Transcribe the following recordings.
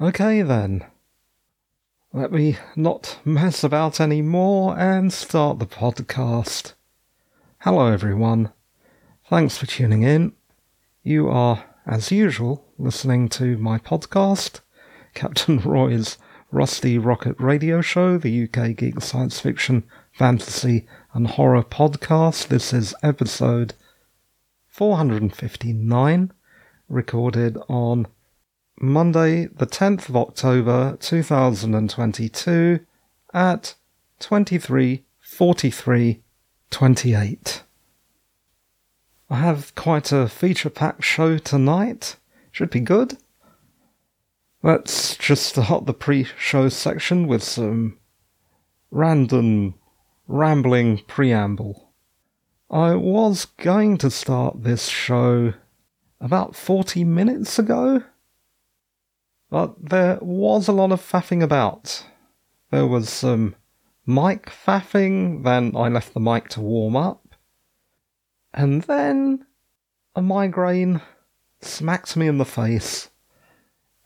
Okay then. Let me not mess about any more and start the podcast. Hello everyone. Thanks for tuning in. You are, as usual, listening to my podcast, Captain Roy's Rusty Rocket Radio Show, the UK Geek Science Fiction, Fantasy and Horror podcast. This is episode 459, recorded on Monday, the 10th of October 2022 at 23:43:28. I have quite a feature packed show tonight. Should be good. Let's just start the pre-show section with some random rambling preamble. I was going to start this show about 40 minutes ago but there was a lot of faffing about. There was some mic faffing, then I left the mic to warm up. And then a migraine smacked me in the face,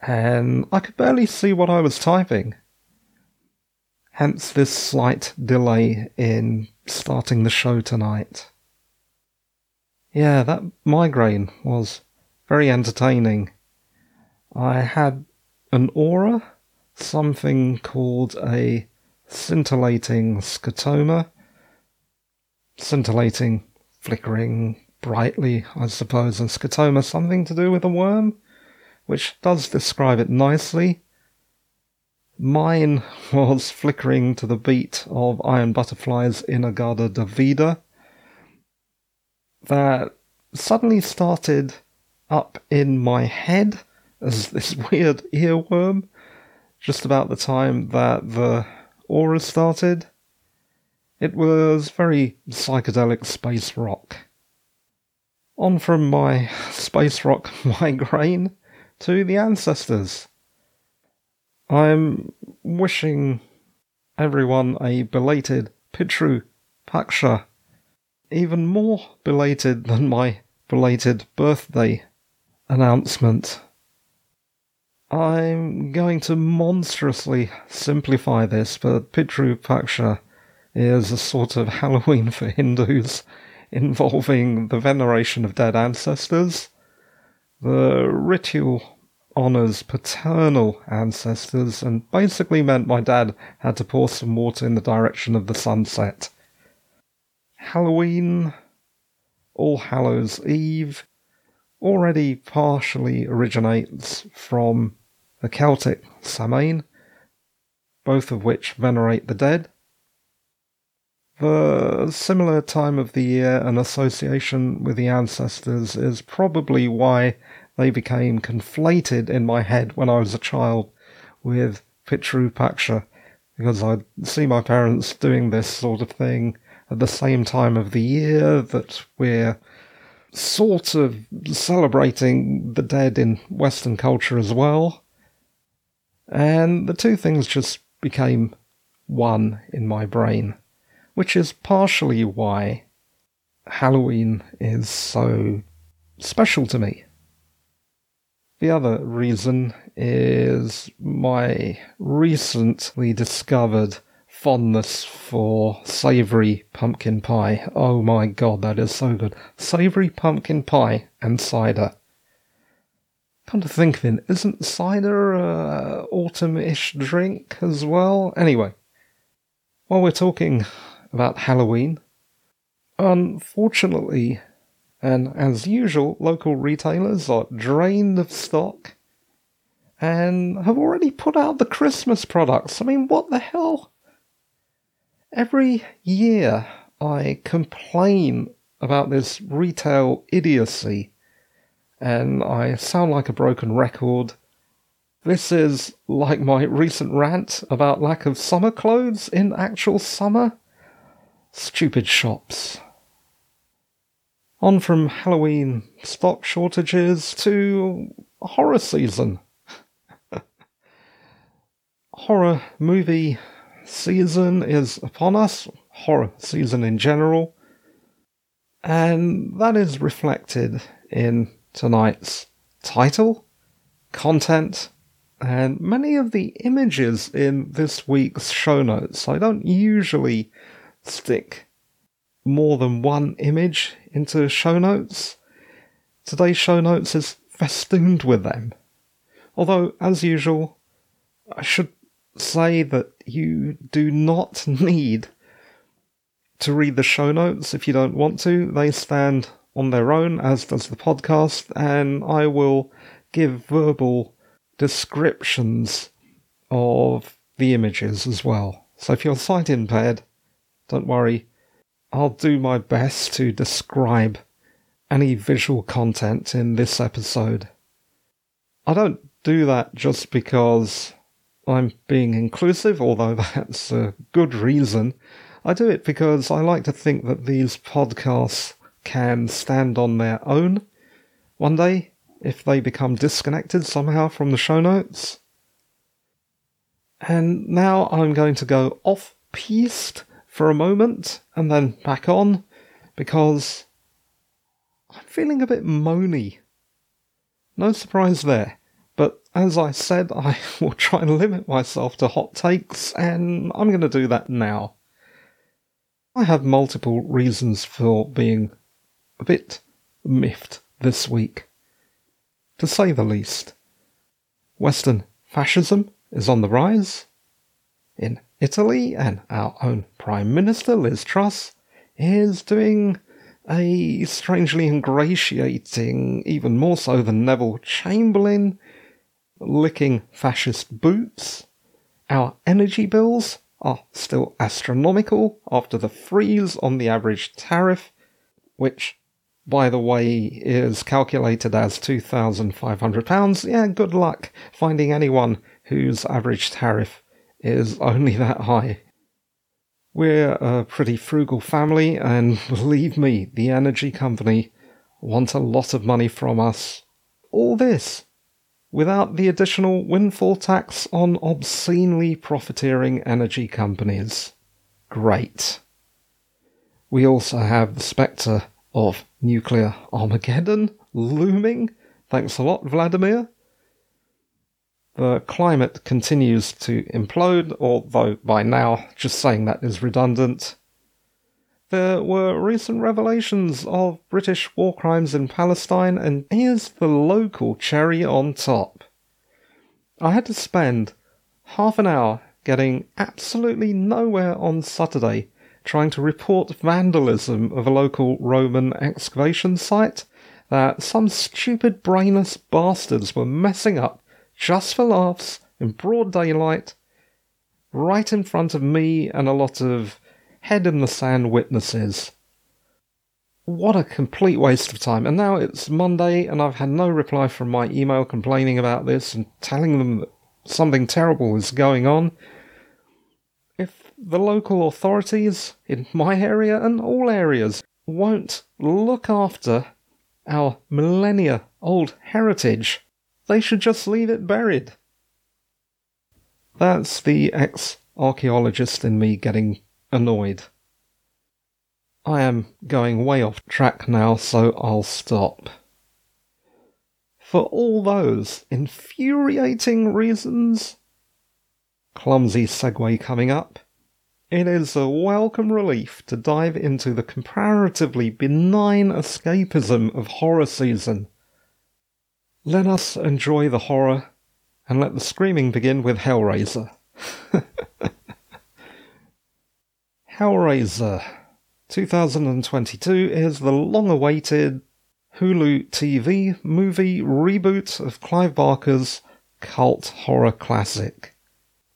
and I could barely see what I was typing. Hence this slight delay in starting the show tonight. Yeah, that migraine was very entertaining. I had an aura, something called a scintillating scotoma. Scintillating, flickering brightly, I suppose, and scotoma something to do with a worm, which does describe it nicely. Mine was flickering to the beat of Iron Butterfly's In-A-Gadda-Da-Vida. That suddenly started up in my head as this weird earworm just about the time that the aura started. It was very psychedelic space rock. On from my space rock migraine to the ancestors. I'm wishing everyone a belated Pitru Paksha, even more belated than my belated birthday announcement. I'm going to monstrously simplify this, but Pitru Paksha is a sort of Halloween for Hindus involving the veneration of dead ancestors. The ritual honours paternal ancestors and basically meant my dad had to pour some water in the direction of the sunset. Halloween, All Hallows Eve, already partially originates from the Celtic Samhain, both of which venerate the dead. The similar time of the year and association with the ancestors is probably why they became conflated in my head when I was a child with Pitru Paksha, because I'd see my parents doing this sort of thing at the same time of the year that we're sort of celebrating the dead in Western culture as well. And the two things just became one in my brain, which is partially why Halloween is so special to me. The other reason is my recently discovered fondness for savoury pumpkin pie. Oh my god, that is so good. Savoury pumpkin pie and cider. Come to think of it, isn't cider a autumn-ish drink as well? Anyway, while we're talking about Halloween, unfortunately, and as usual, local retailers are drained of stock and have already put out the Christmas products. I mean, what the hell? Every year I complain about this retail idiocy and I sound like a broken record. This is like my recent rant about lack of summer clothes in actual summer. Stupid shops. On from Halloween stock shortages to horror season. horror movie season is upon us, horror season in general, and that is reflected in tonight's title, content, And many of the images in this week's show notes, I don't usually stick more than one image into show notes. Today's show notes is festooned with them. Although, as usual, I should say that you do not need to read the show notes if you don't want to. They stand on their own, as does the podcast, and I will give verbal descriptions of the images as well. So if you're sight impaired, don't worry, I'll do my best to describe any visual content in this episode. I don't do that just because I'm being inclusive, although that's a good reason. I do it because I like to think that these podcasts can stand on their own one day if they become disconnected somehow from the show notes. And now I'm going to go off piste for a moment and then back on because I'm feeling a bit moany. No surprise there. But as I said, I will try and limit myself to hot takes, and I'm going to do that now. I have multiple reasons for being a bit miffed this week, to say the least. Western fascism is on the rise. In Italy, and our own Prime Minister, Liz Truss, is doing a strangely ingratiating, even more so than Neville Chamberlain, licking fascist boots. Our energy bills are still astronomical after the freeze on the average tariff, which, by the way, is calculated as £2,500. Yeah, good luck finding anyone whose average tariff is only that high. We're a pretty frugal family, and believe me, the energy company want a lot of money from us. All this without the additional windfall tax on obscenely profiteering energy companies. Great. We also have the spectre of nuclear Armageddon looming. Thanks a lot, Vladimir. The climate continues to implode, although by now just saying that is redundant. There were recent revelations of British war crimes in Palestine, and here's the local cherry on top. I had to spend half an hour getting absolutely nowhere on Saturday trying to report vandalism of a local Roman excavation site that some stupid brainless bastards were messing up just for laughs, in broad daylight, right in front of me and a lot of head in the sand witnesses. What a complete waste of time. And now it's Monday, and I've had no reply from my email complaining about this and telling them that something terrible is going on. The local authorities in my area and all areas won't look after our millennia old heritage, they should just leave it buried. That's the ex archaeologist in me getting annoyed. I am going way off track now, so I'll stop. For all those infuriating reasons, clumsy segue coming up, it is a welcome relief to dive into the comparatively benign escapism of horror season let us enjoy the horror and let the screaming begin with Hellraiser. Hellraiser 2022 is the long awaited Hulu TV movie reboot of Clive Barker's cult horror classic.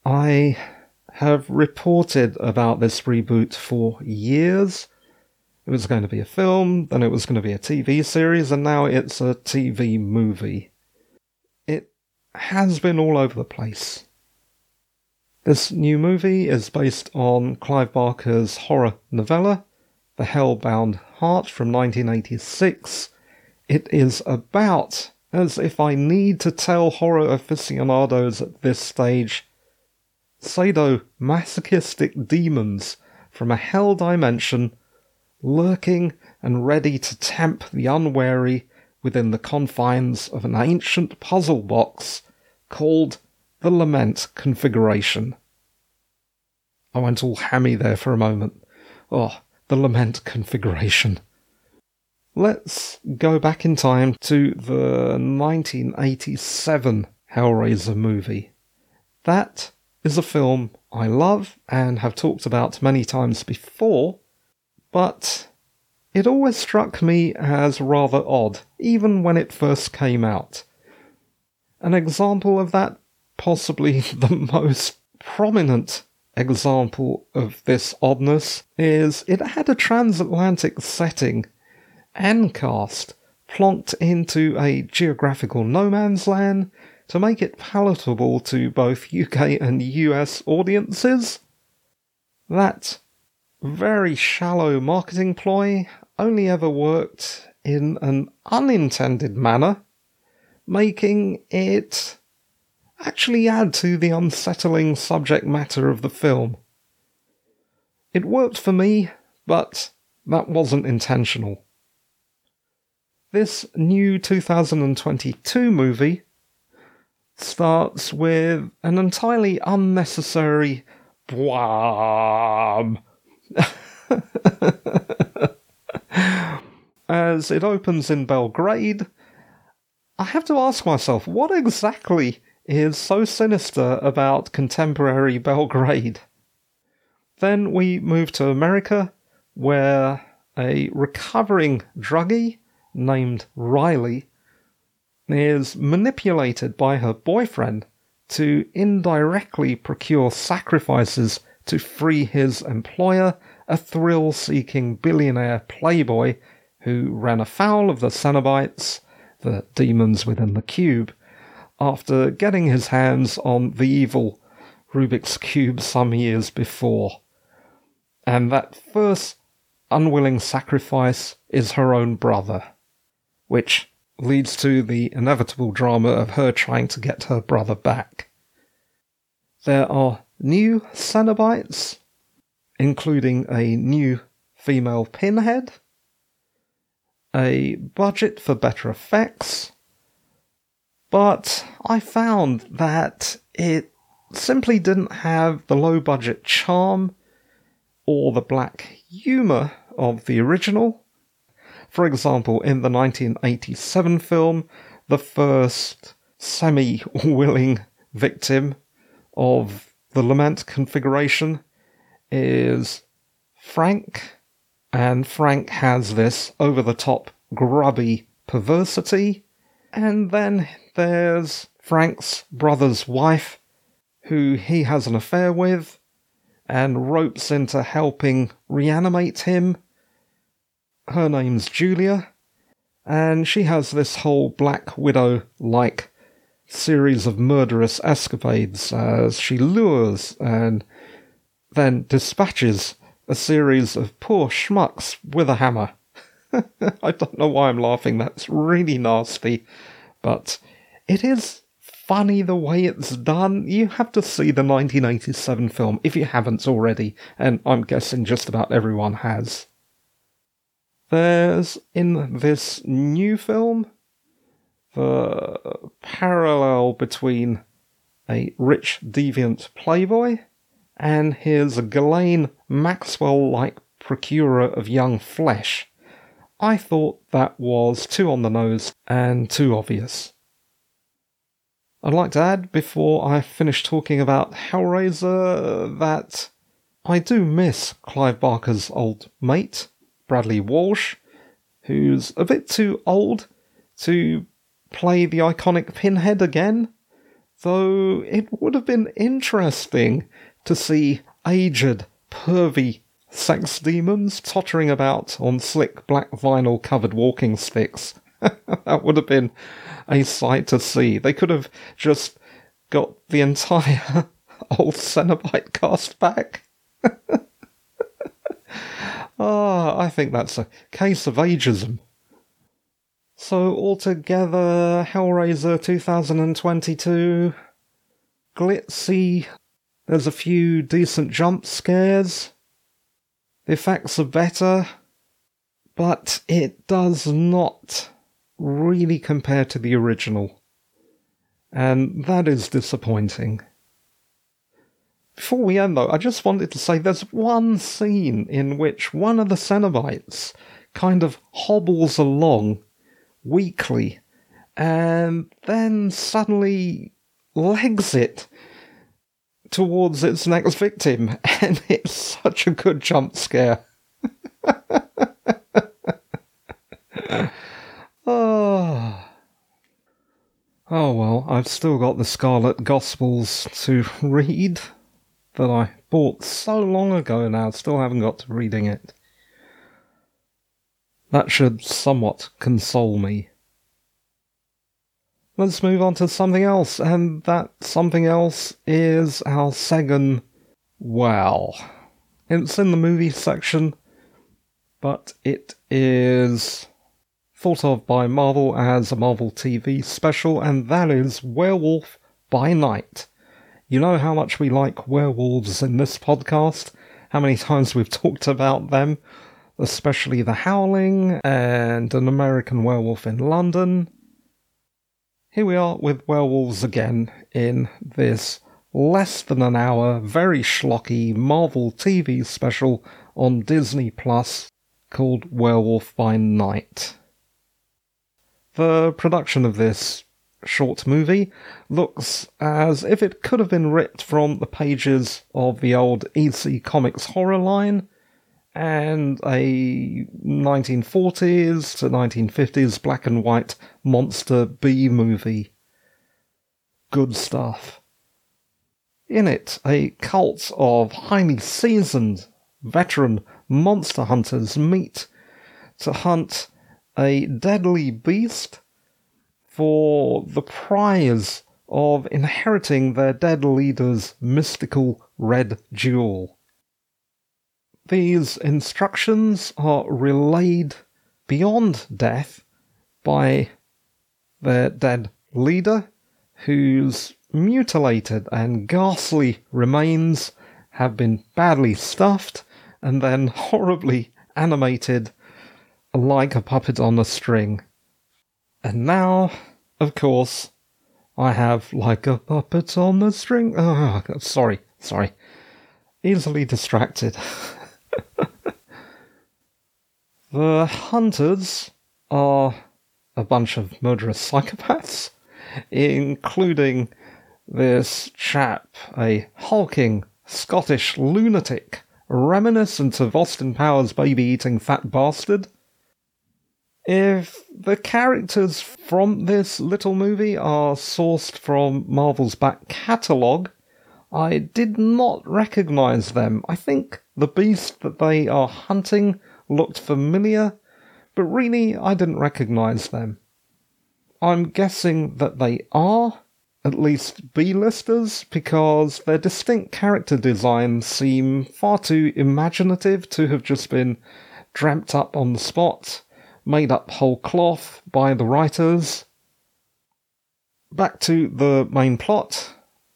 I have reported about this reboot for years it was going to be a film, then it was going to be a TV series, and now it's a TV movie. It has been all over the place. This new movie is based on Clive Barker's horror novella, The Hellbound Heart from 1986. It is about, as if I need to tell horror aficionados at this stage, sadomasochistic demons from a hell dimension lurking and ready to tempt the unwary within the confines of an ancient puzzle box called the Lament configuration. I went all hammy there for a moment. Oh, the Lament configuration. Let's go back in time to the 1987 Hellraiser movie. That is a film I love and have talked about many times before, but it always struck me as rather odd, even when it first came out. An example of that, possibly the most prominent example of this oddness, is it had a transatlantic setting and cast plonked into a geographical no man's land to make it palatable to both UK and US audiences. That very shallow marketing ploy only ever worked in an unintended manner, making it actually add to the unsettling subject matter of the film. It worked for me, but that wasn't intentional. This new 2022 movie starts with an entirely unnecessary bwam. As it opens in Belgrade, I have to ask myself, what exactly is so sinister about contemporary Belgrade? Then we move to America, where a recovering druggie named Riley is manipulated by her boyfriend to indirectly procure sacrifices to free his employer, a thrill seeking billionaire playboy who ran afoul of the Cenobites, the demons within the cube, after getting his hands on the evil Rubik's Cube some years before. And that first unwilling sacrifice is her own brother, which leads to the inevitable drama of her trying to get her brother back. There are new Cenobites, including a new female pinhead, a budget for better effects, but I found that it simply didn't have the low budget charm or the black humour of the original for example, in the 1987 film, the first semi willing victim of the lament configuration is Frank, and Frank has this over the top grubby perversity. And then there's Frank's brother's wife, who he has an affair with, and ropes into helping reanimate him her name's Julia, and she has this whole Black Widow like series of murderous escapades as she lures and then dispatches a series of poor schmucks with a hammer. I don't know why I'm laughing, that's really nasty, but it is funny the way it's done. You have to see the 1987 film if you haven't already, and I'm guessing just about everyone has. There's in this new film the parallel between a rich deviant playboy and his Ghislaine Maxwell like procurer of young flesh. I thought that was too on the nose and too obvious. I'd like to add before I finish talking about Hellraiser that I do miss Clive Barker's old mate, Bradley Walsh, who's a bit too old to play the iconic Pinhead again, though it would have been interesting to see aged, pervy sex demons tottering about on slick black vinyl covered walking sticks. that would have been a sight to see. They could have just got the entire old Cenobite cast back. Ah, I think that's a case of ageism. So, altogether, Hellraiser 2022, glitzy, there's a few decent jump scares, the effects are better, but it does not really compare to the original. and that is disappointing. Before we end, though, I just wanted to say there's one scene in which one of the Cenobites kind of hobbles along weakly and then suddenly legs it towards its next victim, and it's such a good jump scare. oh. oh well, I've still got the Scarlet Gospels to read that I bought so long ago now, still haven't got to reading it. That should somewhat console me. Let's move on to something else, and that something else is our second well. It's in the movie section, but it is thought of by Marvel as a Marvel TV special, and that is Werewolf by Night. You know how much we like werewolves in this podcast, how many times we've talked about them, especially The Howling and An American Werewolf in London. Here we are with werewolves again in this less than an hour, very schlocky Marvel TV special on Disney Plus called Werewolf by Night. The production of this short movie looks as if it could have been ripped from the pages of the old EC Comics horror line and a 1940s to 1950s black and white monster B movie. Good stuff. In it, a cult of highly seasoned veteran monster hunters meet to hunt a deadly beast for the prize of inheriting their dead leader's mystical red jewel. These instructions are relayed beyond death by their dead leader, whose mutilated and ghastly remains have been badly stuffed and then horribly animated like a puppet on a string. And now, of course, I have like a puppet on the string. Oh, sorry, sorry. Easily distracted. the hunters are a bunch of murderous psychopaths, including this chap, a hulking Scottish lunatic, reminiscent of Austin Powers' baby eating fat bastard, if the characters from this little movie are sourced from Marvel's back catalogue, I did not recognize them. I think the beast that they are hunting looked familiar, but really I didn't recognize them. I'm guessing that they are, at least B-listers, because their distinct character designs seem far too imaginative to have just been dreamt up on the spot made up whole cloth by the writers. Back to the main plot.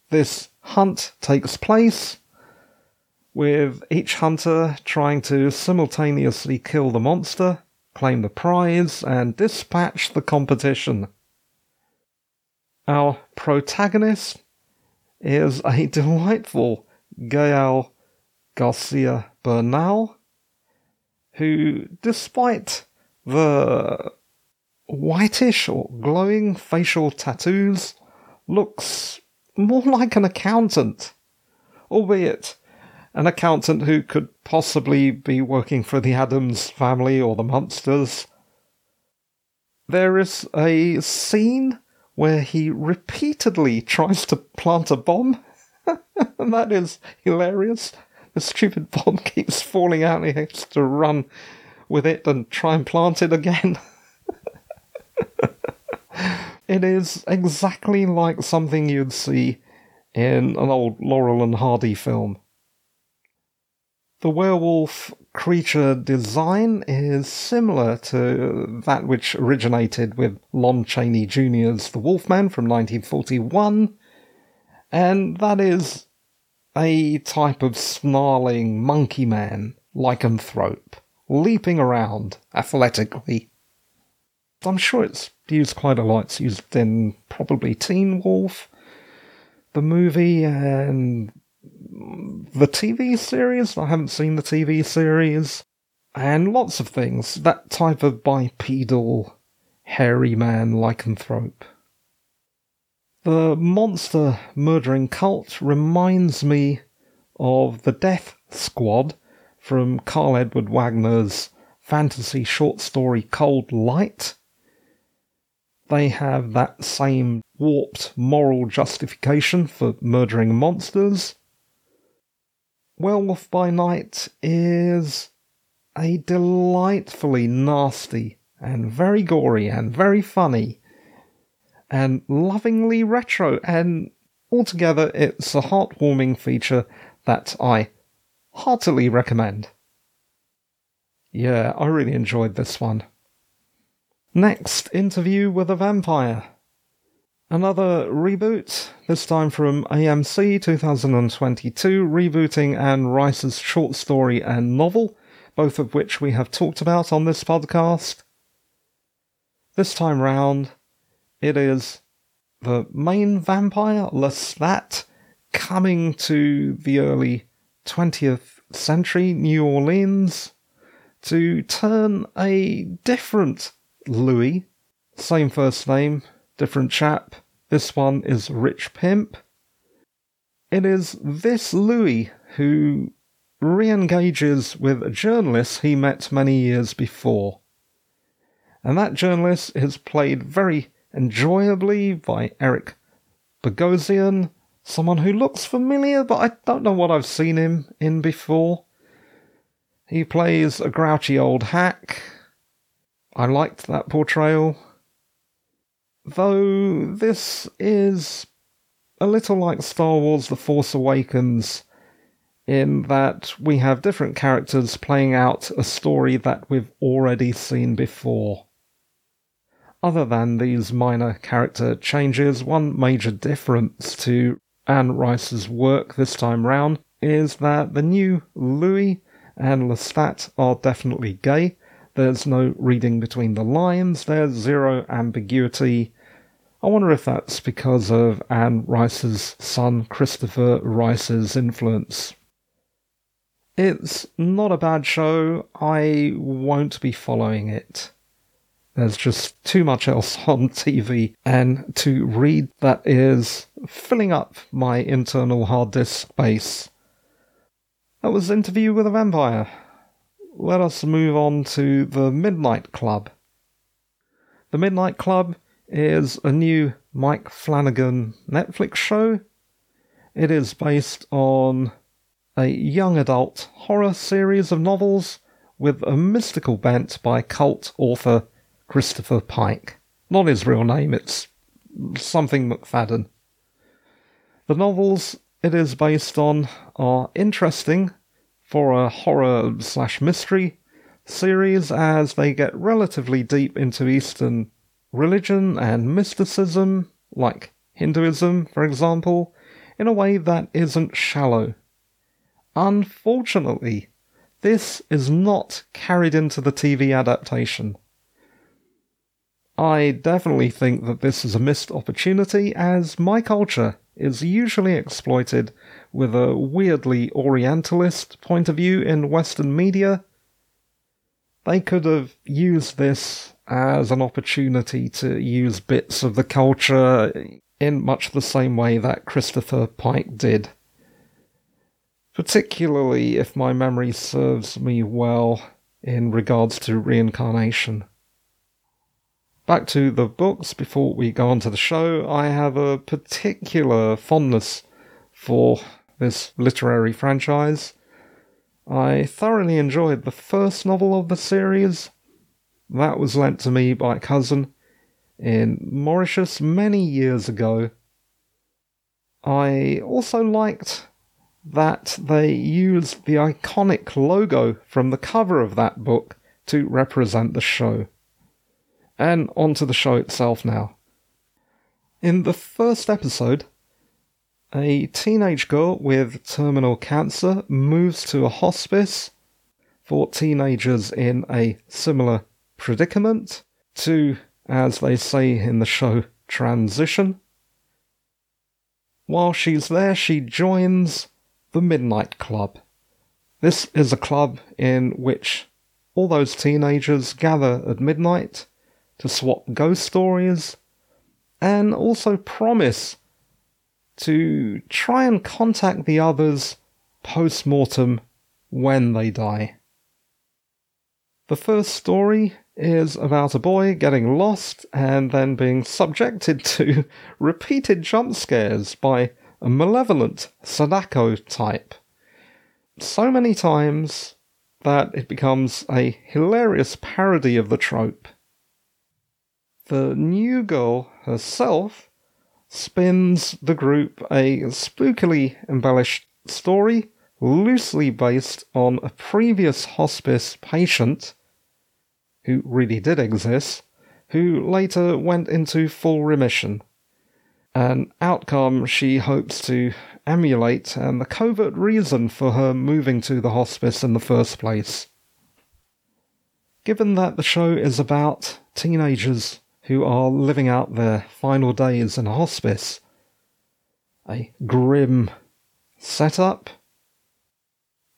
This hunt takes place with each hunter trying to simultaneously kill the monster, claim the prize, and dispatch the competition. Our protagonist is a delightful Gael Garcia Bernal, who, despite the whitish or glowing facial tattoos looks more like an accountant, albeit an accountant who could possibly be working for the Addams family or the Munsters. There is a scene where he repeatedly tries to plant a bomb, and that is hilarious. The stupid bomb keeps falling out and he has to run with it and try and plant it again. it is exactly like something you'd see in an old Laurel and Hardy film. The werewolf creature design is similar to that which originated with Lon Chaney Jr.'s The Wolfman from 1941, and that is a type of snarling monkey man lycanthrope leaping around athletically. I'm sure it's used quite a lot. It's used in probably Teen Wolf, the movie, and the TV series. I haven't seen the TV series. And lots of things. That type of bipedal, hairy man lycanthrope. The monster murdering cult reminds me of the Death Squad from Karl Edward Wagner's fantasy short story Cold Light. They have that same warped moral justification for murdering monsters. Werewolf by Night is a delightfully nasty and very gory and very funny and lovingly retro, and altogether it's a heartwarming feature that I heartily recommend. Yeah, I really enjoyed this one. Next, Interview with a Vampire. Another reboot, this time from AMC 2022, rebooting Anne Rice's short story and novel, both of which we have talked about on this podcast. This time round, it is the main vampire, Lestat, coming to the early 20th century New Orleans to turn a different Louis, same first name, different chap. This one is Rich Pimp. It is this Louis who re engages with a journalist he met many years before. And that journalist is played very enjoyably by Eric Bogosian, someone who looks familiar, but I don't know what I've seen him in before. He plays a grouchy old hack. I liked that portrayal. Though this is a little like Star Wars The Force Awakens, in that we have different characters playing out a story that we've already seen before. Other than these minor character changes, one major difference to Anne Rice's work this time round is that the new Louis and Lestat are definitely gay. There's no reading between the lines, there's zero ambiguity. I wonder if that's because of Anne Rice's son Christopher Rice's influence. It's not a bad show. I won't be following it. There's just too much else on TV, and to read that is filling up my internal hard disk space. That was Interview with a Vampire. Let us move on to The Midnight Club. The Midnight Club is a new Mike Flanagan Netflix show. It is based on a young adult horror series of novels with a mystical bent by cult author Christopher Pike. Not his real name, it's something McFadden. The novels it is based on are interesting for a horror slash mystery series as they get relatively deep into Eastern religion and mysticism, like Hinduism, for example, in a way that isn't shallow. Unfortunately, this is not carried into the TV adaptation. I definitely think that this is a missed opportunity, as my culture is usually exploited with a weirdly Orientalist point of view in Western media. They could have used this as an opportunity to use bits of the culture in much the same way that Christopher Pike did. Particularly if my memory serves me well in regards to reincarnation. Back to the books before we go on to the show. I have a particular fondness for this literary franchise. I thoroughly enjoyed the first novel of the series. That was lent to me by a cousin in Mauritius many years ago. I also liked that they used the iconic logo from the cover of that book to represent the show. And on to the show itself now. In the first episode, a teenage girl with terminal cancer moves to a hospice for teenagers in a similar predicament to as they say in the show, transition. While she's there, she joins the Midnight Club. This is a club in which all those teenagers gather at midnight to swap ghost stories and also promise to try and contact the others post mortem when they die. The first story is about a boy getting lost and then being subjected to repeated jump scares by a malevolent Sadako type. So many times that it becomes a hilarious parody of the trope. The new girl herself spins the group a spookily embellished story loosely based on a previous hospice patient who really did exist, who later went into full remission. An outcome she hopes to emulate and the covert reason for her moving to the hospice in the first place. Given that the show is about teenagers who are living out their final days in a hospice, a grim setup,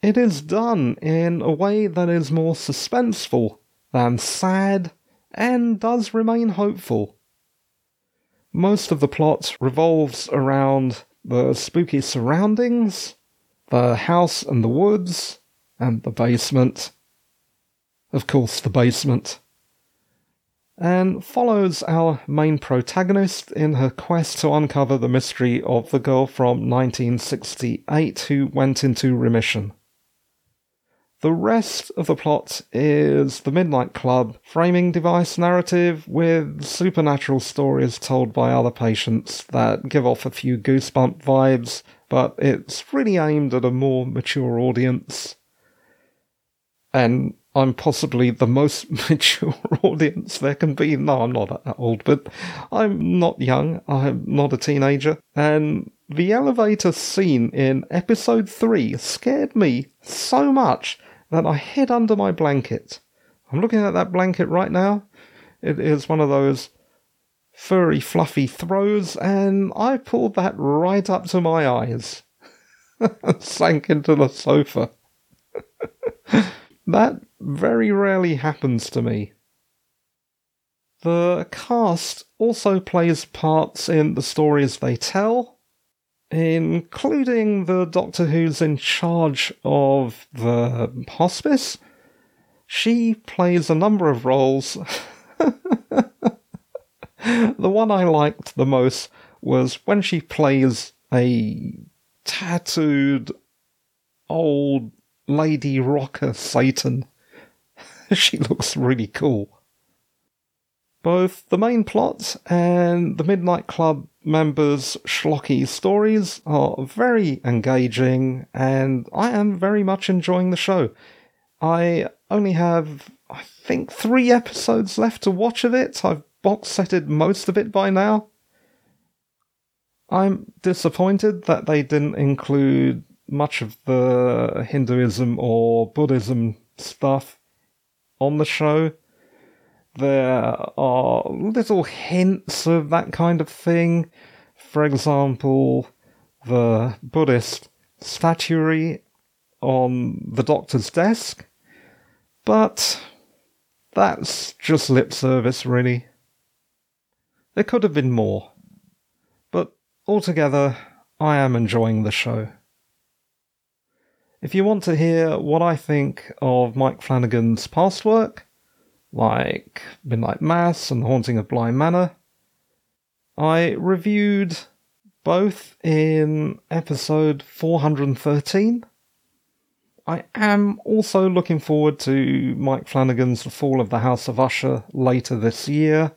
it is done in a way that is more suspenseful than sad and does remain hopeful. Most of the plot revolves around the spooky surroundings, the house and the woods, and the basement. Of course, the basement. And follows our main protagonist in her quest to uncover the mystery of the girl from 1968 who went into remission. The rest of the plot is the Midnight Club framing device narrative with supernatural stories told by other patients that give off a few goosebump vibes, but it's really aimed at a more mature audience. And I'm possibly the most mature audience there can be. No, I'm not that old, but I'm not young. I'm not a teenager. And the elevator scene in episode 3 scared me so much that I hid under my blanket. I'm looking at that blanket right now. It is one of those furry, fluffy throws, and I pulled that right up to my eyes. and Sank into the sofa. That very rarely happens to me. The cast also plays parts in the stories they tell, including the Doctor who's in charge of the hospice. She plays a number of roles. the one I liked the most was when she plays a tattooed old lady rocker Satan. she looks really cool. Both the main plot and the Midnight Club members' schlocky stories are very engaging, and I am very much enjoying the show. I only have, I think, three episodes left to watch of it. I've box setted most of it by now. I'm disappointed that they didn't include much of the Hinduism or Buddhism stuff on the show. There are little hints of that kind of thing. For example, the Buddhist statuary on the doctor's desk. But that's just lip service, really. There could have been more. But altogether, I am enjoying the show. If you want to hear what I think of Mike Flanagan's past work, like Midnight Mass and The Haunting of Bly Manor. I reviewed both in episode 413. I am also looking forward to Mike Flanagan's The Fall of the House of Usher later this year.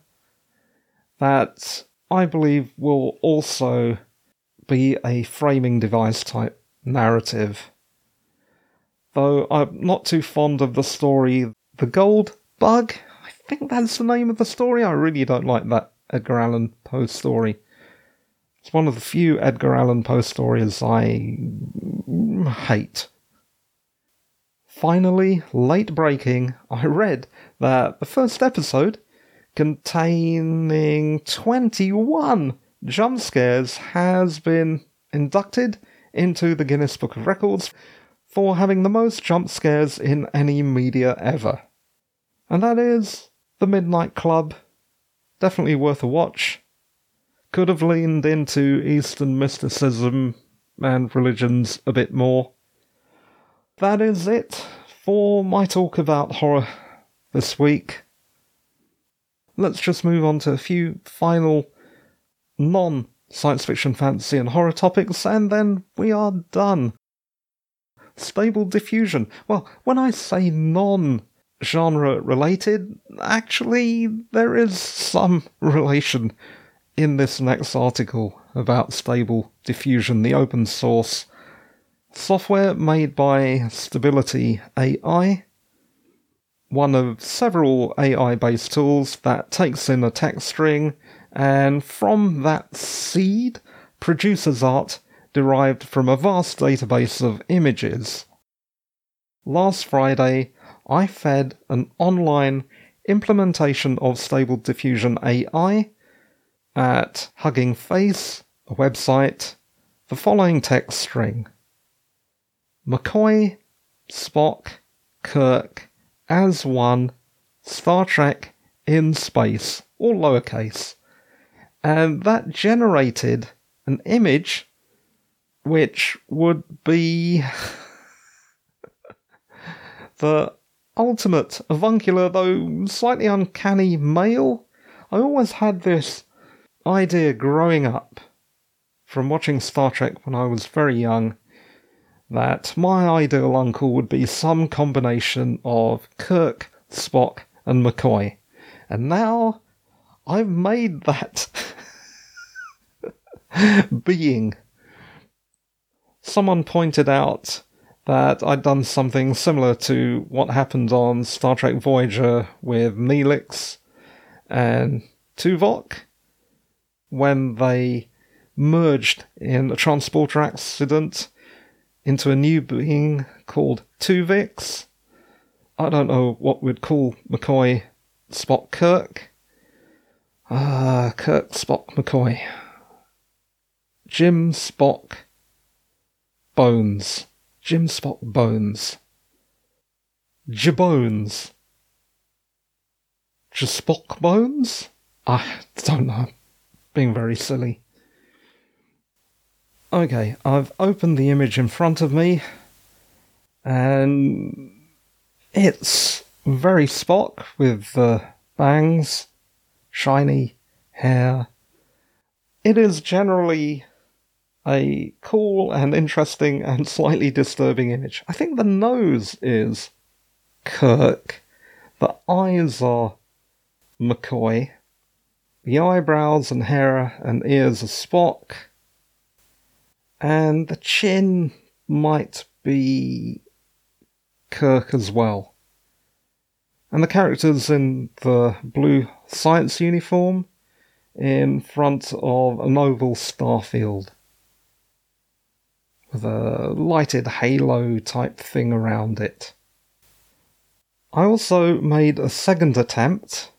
That I believe will also be a framing device type narrative. Though I'm not too fond of the story The Gold Bug. I think that's the name of the story. I really don't like that Edgar Allan Poe story. It's one of the few Edgar Allan Poe stories I hate. Finally, late breaking, I read that the first episode containing 21 jump scares has been inducted into the Guinness Book of Records for having the most jump scares in any media ever. And that is The Midnight Club. Definitely worth a watch. Could have leaned into Eastern mysticism and religions a bit more. That is it for my talk about horror this week. Let's just move on to a few final non science fiction, fantasy, and horror topics, and then we are done. Stable diffusion. Well, when I say non genre related, actually, there is some relation in this next article about stable diffusion, the open source software made by Stability AI, one of several AI based tools that takes in a text string and from that seed produces art derived from a vast database of images. Last Friday, I fed an online implementation of Stable Diffusion AI at Hugging Face, a website, the following text string McCoy, Spock, Kirk, as one, Star Trek in space, all lowercase and that generated an image which would be the ultimate avuncular, though slightly uncanny male. I always had this idea growing up from watching Star Trek when I was very young that my ideal uncle would be some combination of Kirk, Spock, and McCoy. And now I've made that being. Someone pointed out that I'd done something similar to what happened on Star Trek Voyager with Neelix and Tuvok when they merged in a transporter accident into a new being called Tuvix. I don't know what we'd call McCoy Spock Kirk. Ah, Kirk Spock McCoy. Jim Spock Bones. Jim Spock Bones. Jabones. Jaspock Bones? I don't know. Being very silly. Okay, I've opened the image in front of me, and it's very Spock with the bangs, shiny hair. It is generally a cool and interesting and slightly disturbing image. I think the nose is Kirk, the eyes are McCoy, the eyebrows and hair and ears are Spock, and the chin might be Kirk as well. And the characters in the blue science uniform in front of an oval starfield a lighted halo type thing around it. I also made a second attempt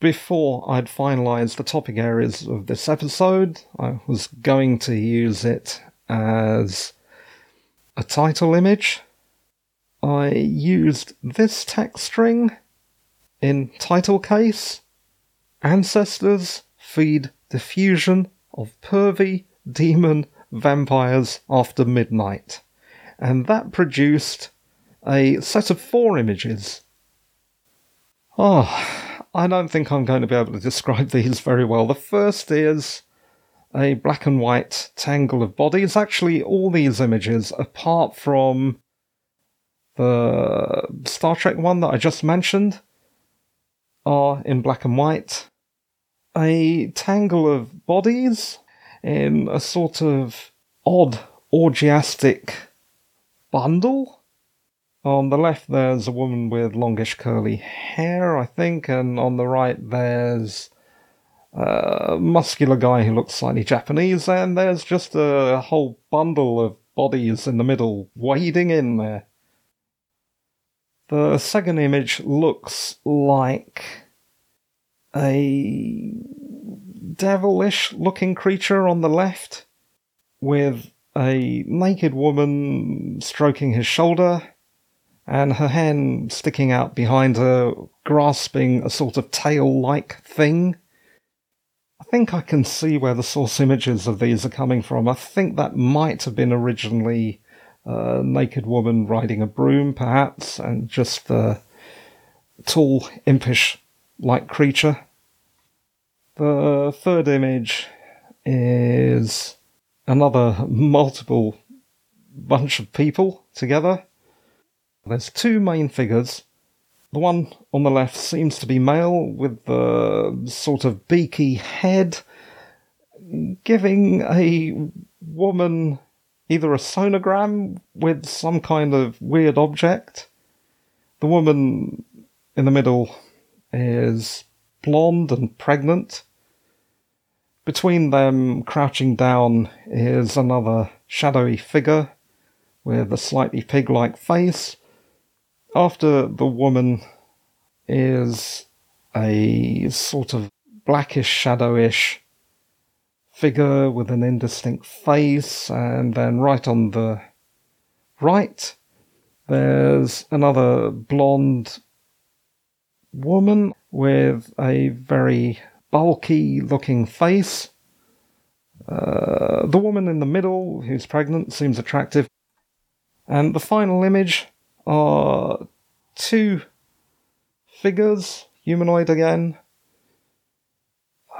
before I'd finalised the topic areas of this episode. I was going to use it as a title image. I used this text string in title case Ancestors feed diffusion of pervy demon vampires after midnight. And that produced a set of four images. Oh, I don't think I'm going to be able to describe these very well. The first is a black and white tangle of bodies. Actually, all these images, apart from the Star Trek one that I just mentioned, are in black and white. A tangle of bodies in a sort of odd orgiastic bundle. On the left, there's a woman with longish curly hair, I think, and on the right, there's a muscular guy who looks slightly Japanese, and there's just a whole bundle of bodies in the middle wading in there. The second image looks like a devilish looking creature on the left with a naked woman stroking his shoulder and her hand sticking out behind her, grasping a sort of tail like thing. I think I can see where the source images of these are coming from. I think that might have been originally a naked woman riding a broom, perhaps, and just the tall, impish like creature. The third image is another multiple bunch of people together. There's two main figures. The one on the left seems to be male with the sort of beaky head, giving a woman either a sonogram with some kind of weird object. The woman in the middle is blonde and pregnant. Between them, crouching down, is another shadowy figure with a slightly pig like face. After the woman is a sort of blackish, shadowish figure with an indistinct face, and then right on the right, there's another blonde woman with a very bulky looking face. Uh, the woman in the middle, who's pregnant, seems attractive. And the final image are two figures, humanoid again.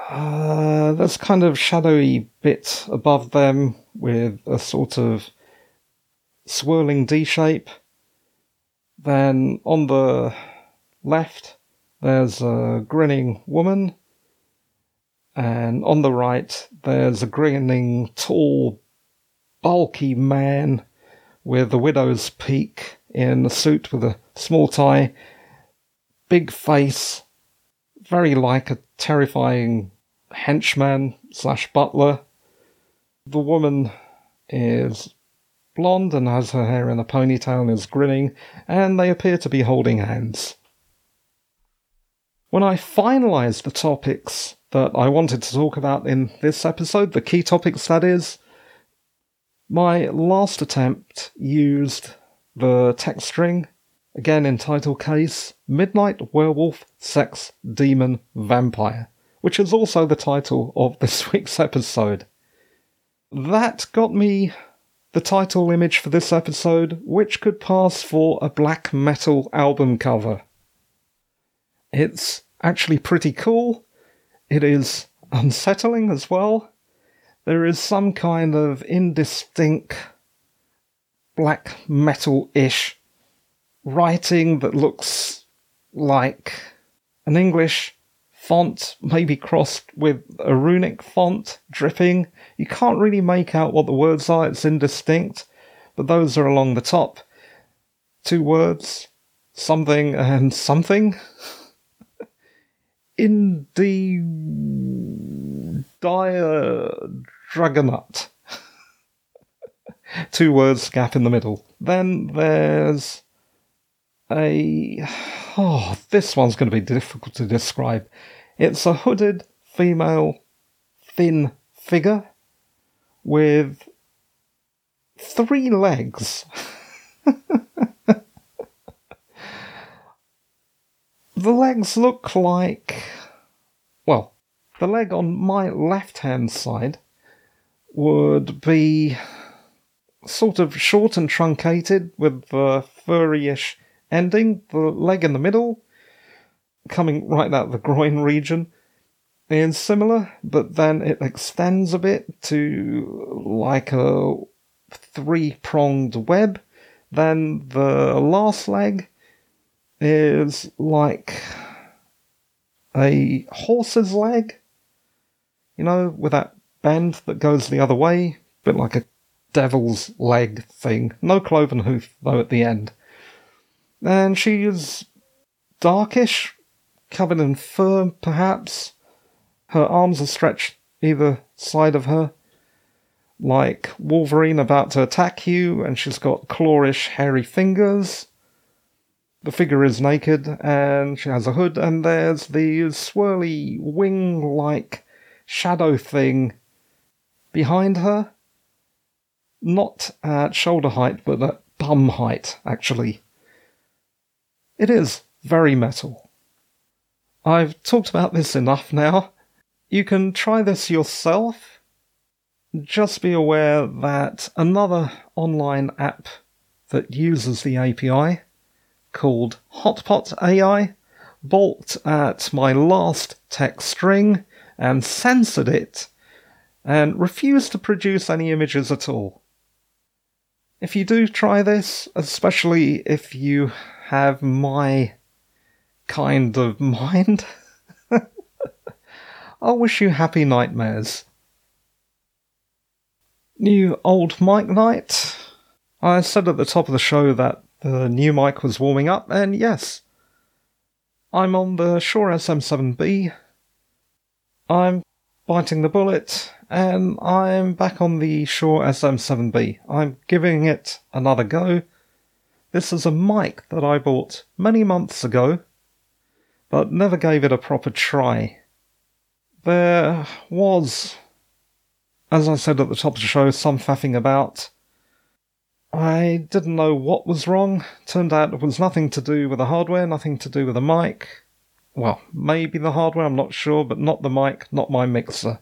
Uh, there's kind of shadowy bit above them with a sort of swirling D shape. Then on the left, there's a grinning woman, and on the right, there's a grinning, tall, bulky man with a widow's peak in a suit with a small tie, big face, very like a terrifying henchman slash butler. The woman is blonde and has her hair in a ponytail and is grinning, and they appear to be holding hands. When I finalised the topics that I wanted to talk about in this episode, the key topics that is, my last attempt used the text string, again in title case, Midnight Werewolf Sex Demon Vampire, which is also the title of this week's episode. That got me the title image for this episode, which could pass for a black metal album cover. It's actually pretty cool. It is unsettling as well. There is some kind of indistinct black metal ish writing that looks like an English font, maybe crossed with a runic font dripping. You can't really make out what the words are, it's indistinct, but those are along the top. Two words, something and something. Indie Dire Dragonut. Two words, gap in the middle. Then there's a. Oh, this one's going to be difficult to describe. It's a hooded female thin figure with three legs. The legs look like. Well, the leg on my left hand side would be sort of short and truncated with the furry ish ending. The leg in the middle, coming right out the groin region, is similar, but then it extends a bit to like a three pronged web. Then the last leg is like a horse's leg, you know, with that bend that goes the other way, bit like a devil's leg thing. No cloven hoof, though, at the end. And she is darkish, covered in fur, perhaps. Her arms are stretched either side of her, like Wolverine about to attack you, and she's got clawish, hairy fingers. The figure is naked and she has a hood, and there's the swirly wing like shadow thing behind her. Not at shoulder height, but at bum height, actually. It is very metal. I've talked about this enough now. You can try this yourself. Just be aware that another online app that uses the API called Hotpot AI balked at my last text string and censored it and refused to produce any images at all. If you do try this, especially if you have my kind of mind, I wish you happy nightmares. New old mic night. I said at the top of the show that the new mic was warming up, and yes, I'm on the Shure SM7B. I'm biting the bullet, and I'm back on the Shure SM7B. I'm giving it another go. This is a mic that I bought many months ago, but never gave it a proper try. There was, as I said at the top of the show, some faffing about I didn't know what was wrong. Turned out it was nothing to do with the hardware, nothing to do with the mic. Well, maybe the hardware, I'm not sure, but not the mic, not my mixer.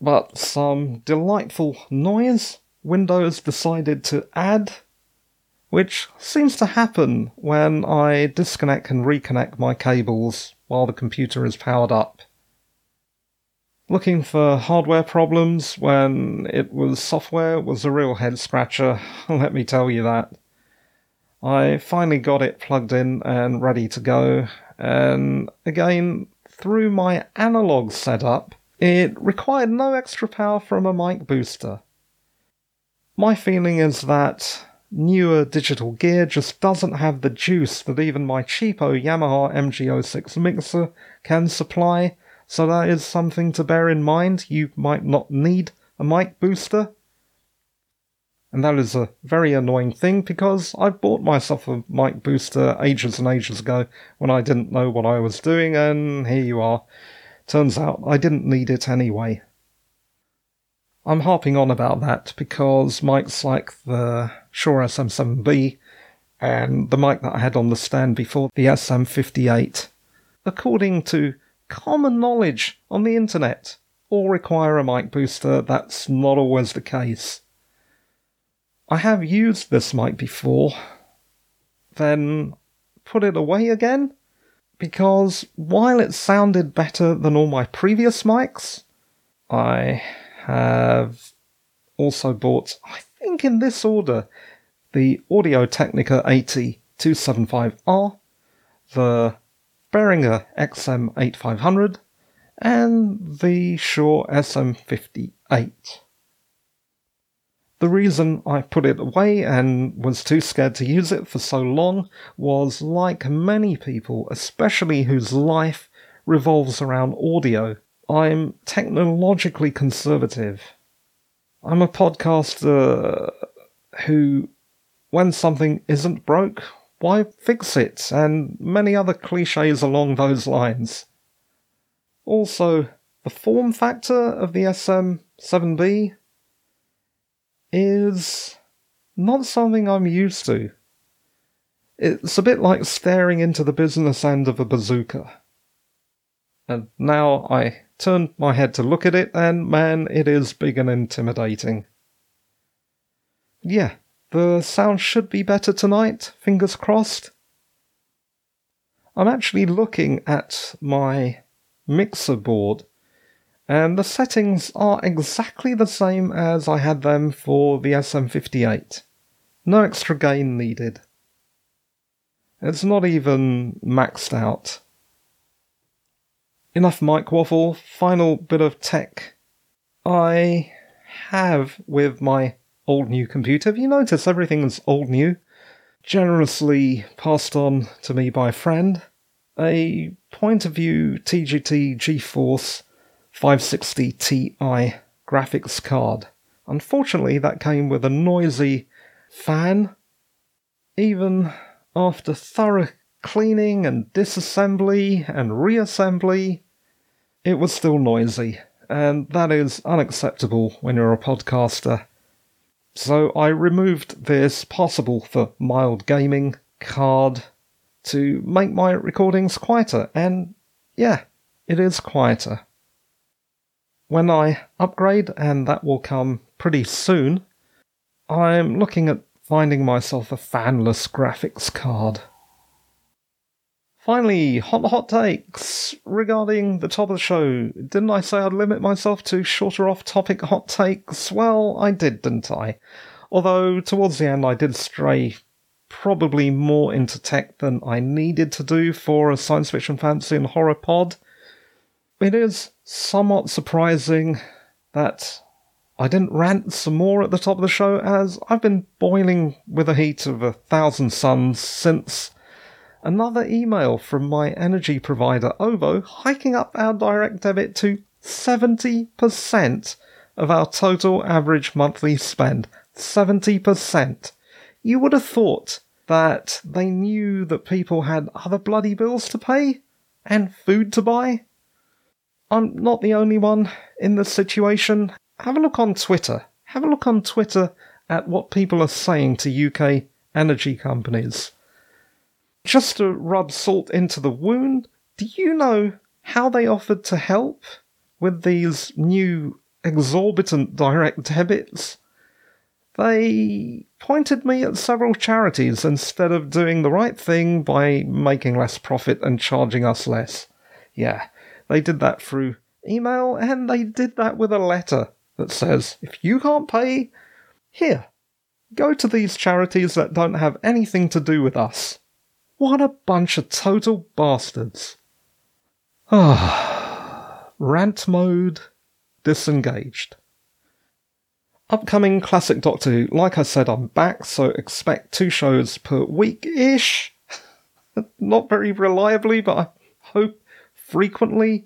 But some delightful noise Windows decided to add, which seems to happen when I disconnect and reconnect my cables while the computer is powered up looking for hardware problems when it was software was a real head scratcher, let me tell you that. I finally got it plugged in and ready to go, and again, through my analog setup, it required no extra power from a mic booster. My feeling is that newer digital gear just doesn't have the juice that even my cheapo Yamaha MG06 mixer can supply, so that is something to bear in mind. You might not need a mic booster. And that is a very annoying thing because I bought myself a mic booster ages and ages ago when I didn't know what I was doing, and here you are. Turns out I didn't need it anyway. I'm harping on about that because mics like the Shure SM7B and the mic that I had on the stand before, the SM58, according to common knowledge on the internet all require a mic booster. That's not always the case. I have used this mic before, then put it away again, because while it sounded better than all my previous mics, I have also bought, I think in this order, the Audio Technica AT275R, the Behringer XM8500, and the Shure SM58. The reason I put it away and was too scared to use it for so long was like many people, especially whose life revolves around audio, I'm technologically conservative. I'm a podcaster who, when something isn't broke, why fix it? And many other cliches along those lines. Also, the form factor of the SM7B is not something I'm used to. It's a bit like staring into the business end of a bazooka. And now I turn my head to look at it, and man, it is big and intimidating. Yeah, the sound should be better tonight, fingers crossed. I'm actually looking at my mixer board, and the settings are exactly the same as I had them for the SM58. No extra gain needed. It's not even maxed out. Enough mic waffle, final bit of tech. I have with my old new computer. Have you noticed everything's old new? Generously passed on to me by a friend. A point of view TGT GeForce 560 Ti graphics card. Unfortunately, that came with a noisy fan. Even after thorough cleaning and disassembly and reassembly, it was still noisy, and that is unacceptable when you're a podcaster. So I removed this possible for mild gaming card to make my recordings quieter, and yeah, it is quieter. When I upgrade, and that will come pretty soon, I'm looking at finding myself a fanless graphics card. Finally, hot hot takes regarding the top of the show. Didn't I say I'd limit myself to shorter off topic hot takes? Well, I did, didn't I? Although towards the end I did stray probably more into tech than I needed to do for a science fiction, fantasy, and horror pod. It is somewhat surprising that I didn't rant some more at the top of the show, as I've been boiling with the heat of a thousand suns since another email from my energy provider OVO hiking up our direct debit to 70% of our total average monthly spend. 70%. You would have thought that they knew that people had other bloody bills to pay and food to buy. I'm not the only one in this situation, have a look on Twitter. Have a look on Twitter at what people are saying to UK energy companies. Just to rub salt into the wound, do you know how they offered to help with these new exorbitant direct debits? They pointed me at several charities instead of doing the right thing by making less profit and charging us less. Yeah, they did that through email and they did that with a letter that says, if you can't pay, here, go to these charities that don't have anything to do with us. What a bunch of total bastards. Ah, rant mode disengaged. Upcoming classic Doctor Who. Like I said, I'm back, so expect two shows per week ish. Not very reliably, but I hope frequently.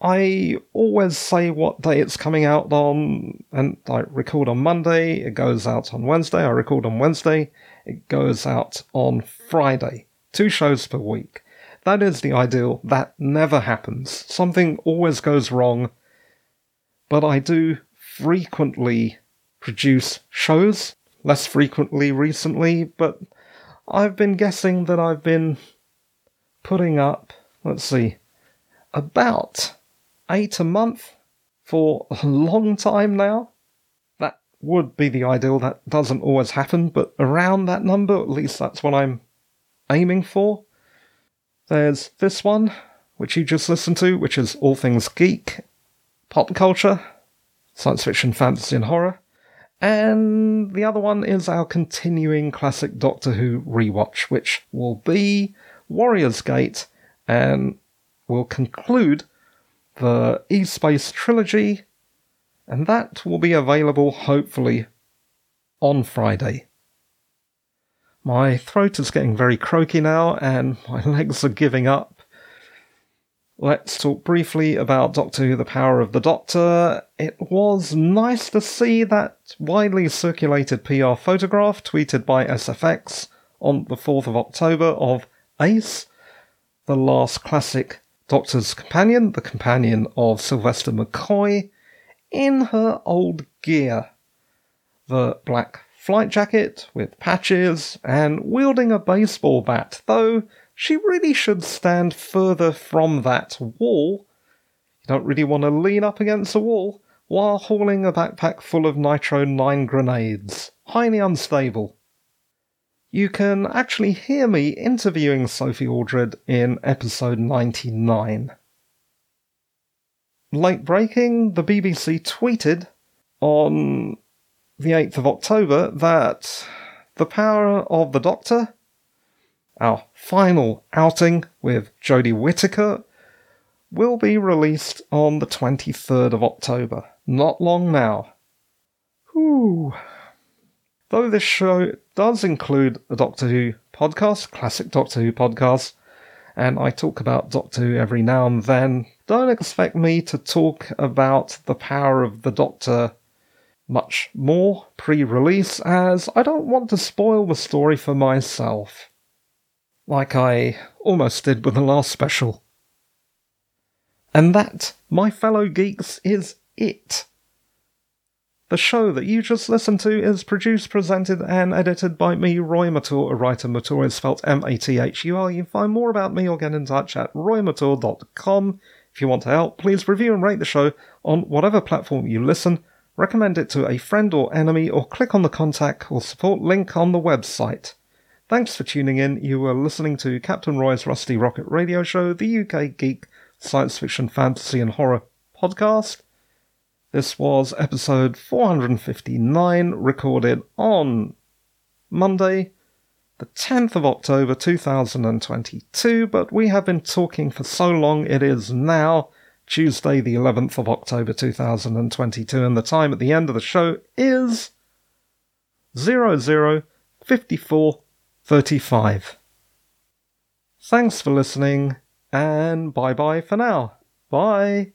I always say what day it's coming out on, and I record on Monday, it goes out on Wednesday, I record on Wednesday, it goes out on Friday. Two shows per week. That is the ideal. That never happens. Something always goes wrong. But I do frequently produce shows, less frequently recently, but I've been guessing that I've been putting up, let's see, about eight a month for a long time now. Would be the ideal. That doesn't always happen, but around that number, at least that's what I'm aiming for. There's this one, which you just listened to, which is all things geek, pop culture, science fiction, fantasy, and horror. And the other one is our continuing classic Doctor Who rewatch, which will be Warrior's Gate and will conclude the E-Space trilogy, and that will be available hopefully on Friday. My throat is getting very croaky now, and my legs are giving up. Let's talk briefly about Doctor Who The Power of the Doctor. It was nice to see that widely circulated PR photograph tweeted by SFX on the 4th of October of Ace, the last classic Doctor's companion, the companion of Sylvester McCoy, in her old gear. The black flight jacket with patches and wielding a baseball bat, though she really should stand further from that wall. You don't really want to lean up against a wall while hauling a backpack full of Nitro 9 grenades. Highly unstable you can actually hear me interviewing Sophie Aldred in episode 99. Late breaking, the BBC tweeted on the 8th of October that The Power of the Doctor, our final outing with Jodie Whittaker, will be released on the 23rd of October. Not long now. Whew. Though this show does include a Doctor Who podcast, classic Doctor Who podcast, and I talk about Doctor Who every now and then, don't expect me to talk about the power of the Doctor much more pre release, as I don't want to spoil the story for myself. like I almost did with the last special. And that, my fellow geeks, is it. The show that you just listened to is produced, presented, and edited by me, Roy Mathur, a writer. Mathur is spelled M-A-T-H-U-R. You can find more about me or get in touch at roymathur.com. If you want to help, please review and rate the show on whatever platform you listen, recommend it to a friend or enemy, or click on the contact or support link on the website. Thanks for tuning in. You were listening to Captain Roy's Rusty Rocket Radio Show, the UK geek science fiction, fantasy, and horror podcast. This was episode 459, recorded on Monday, the 10th of October 2022, but we have been talking for so long it is now Tuesday, the 11th of October 2022, and the time at the end of the show is 005435. Thanks for listening, and bye bye for now. Bye.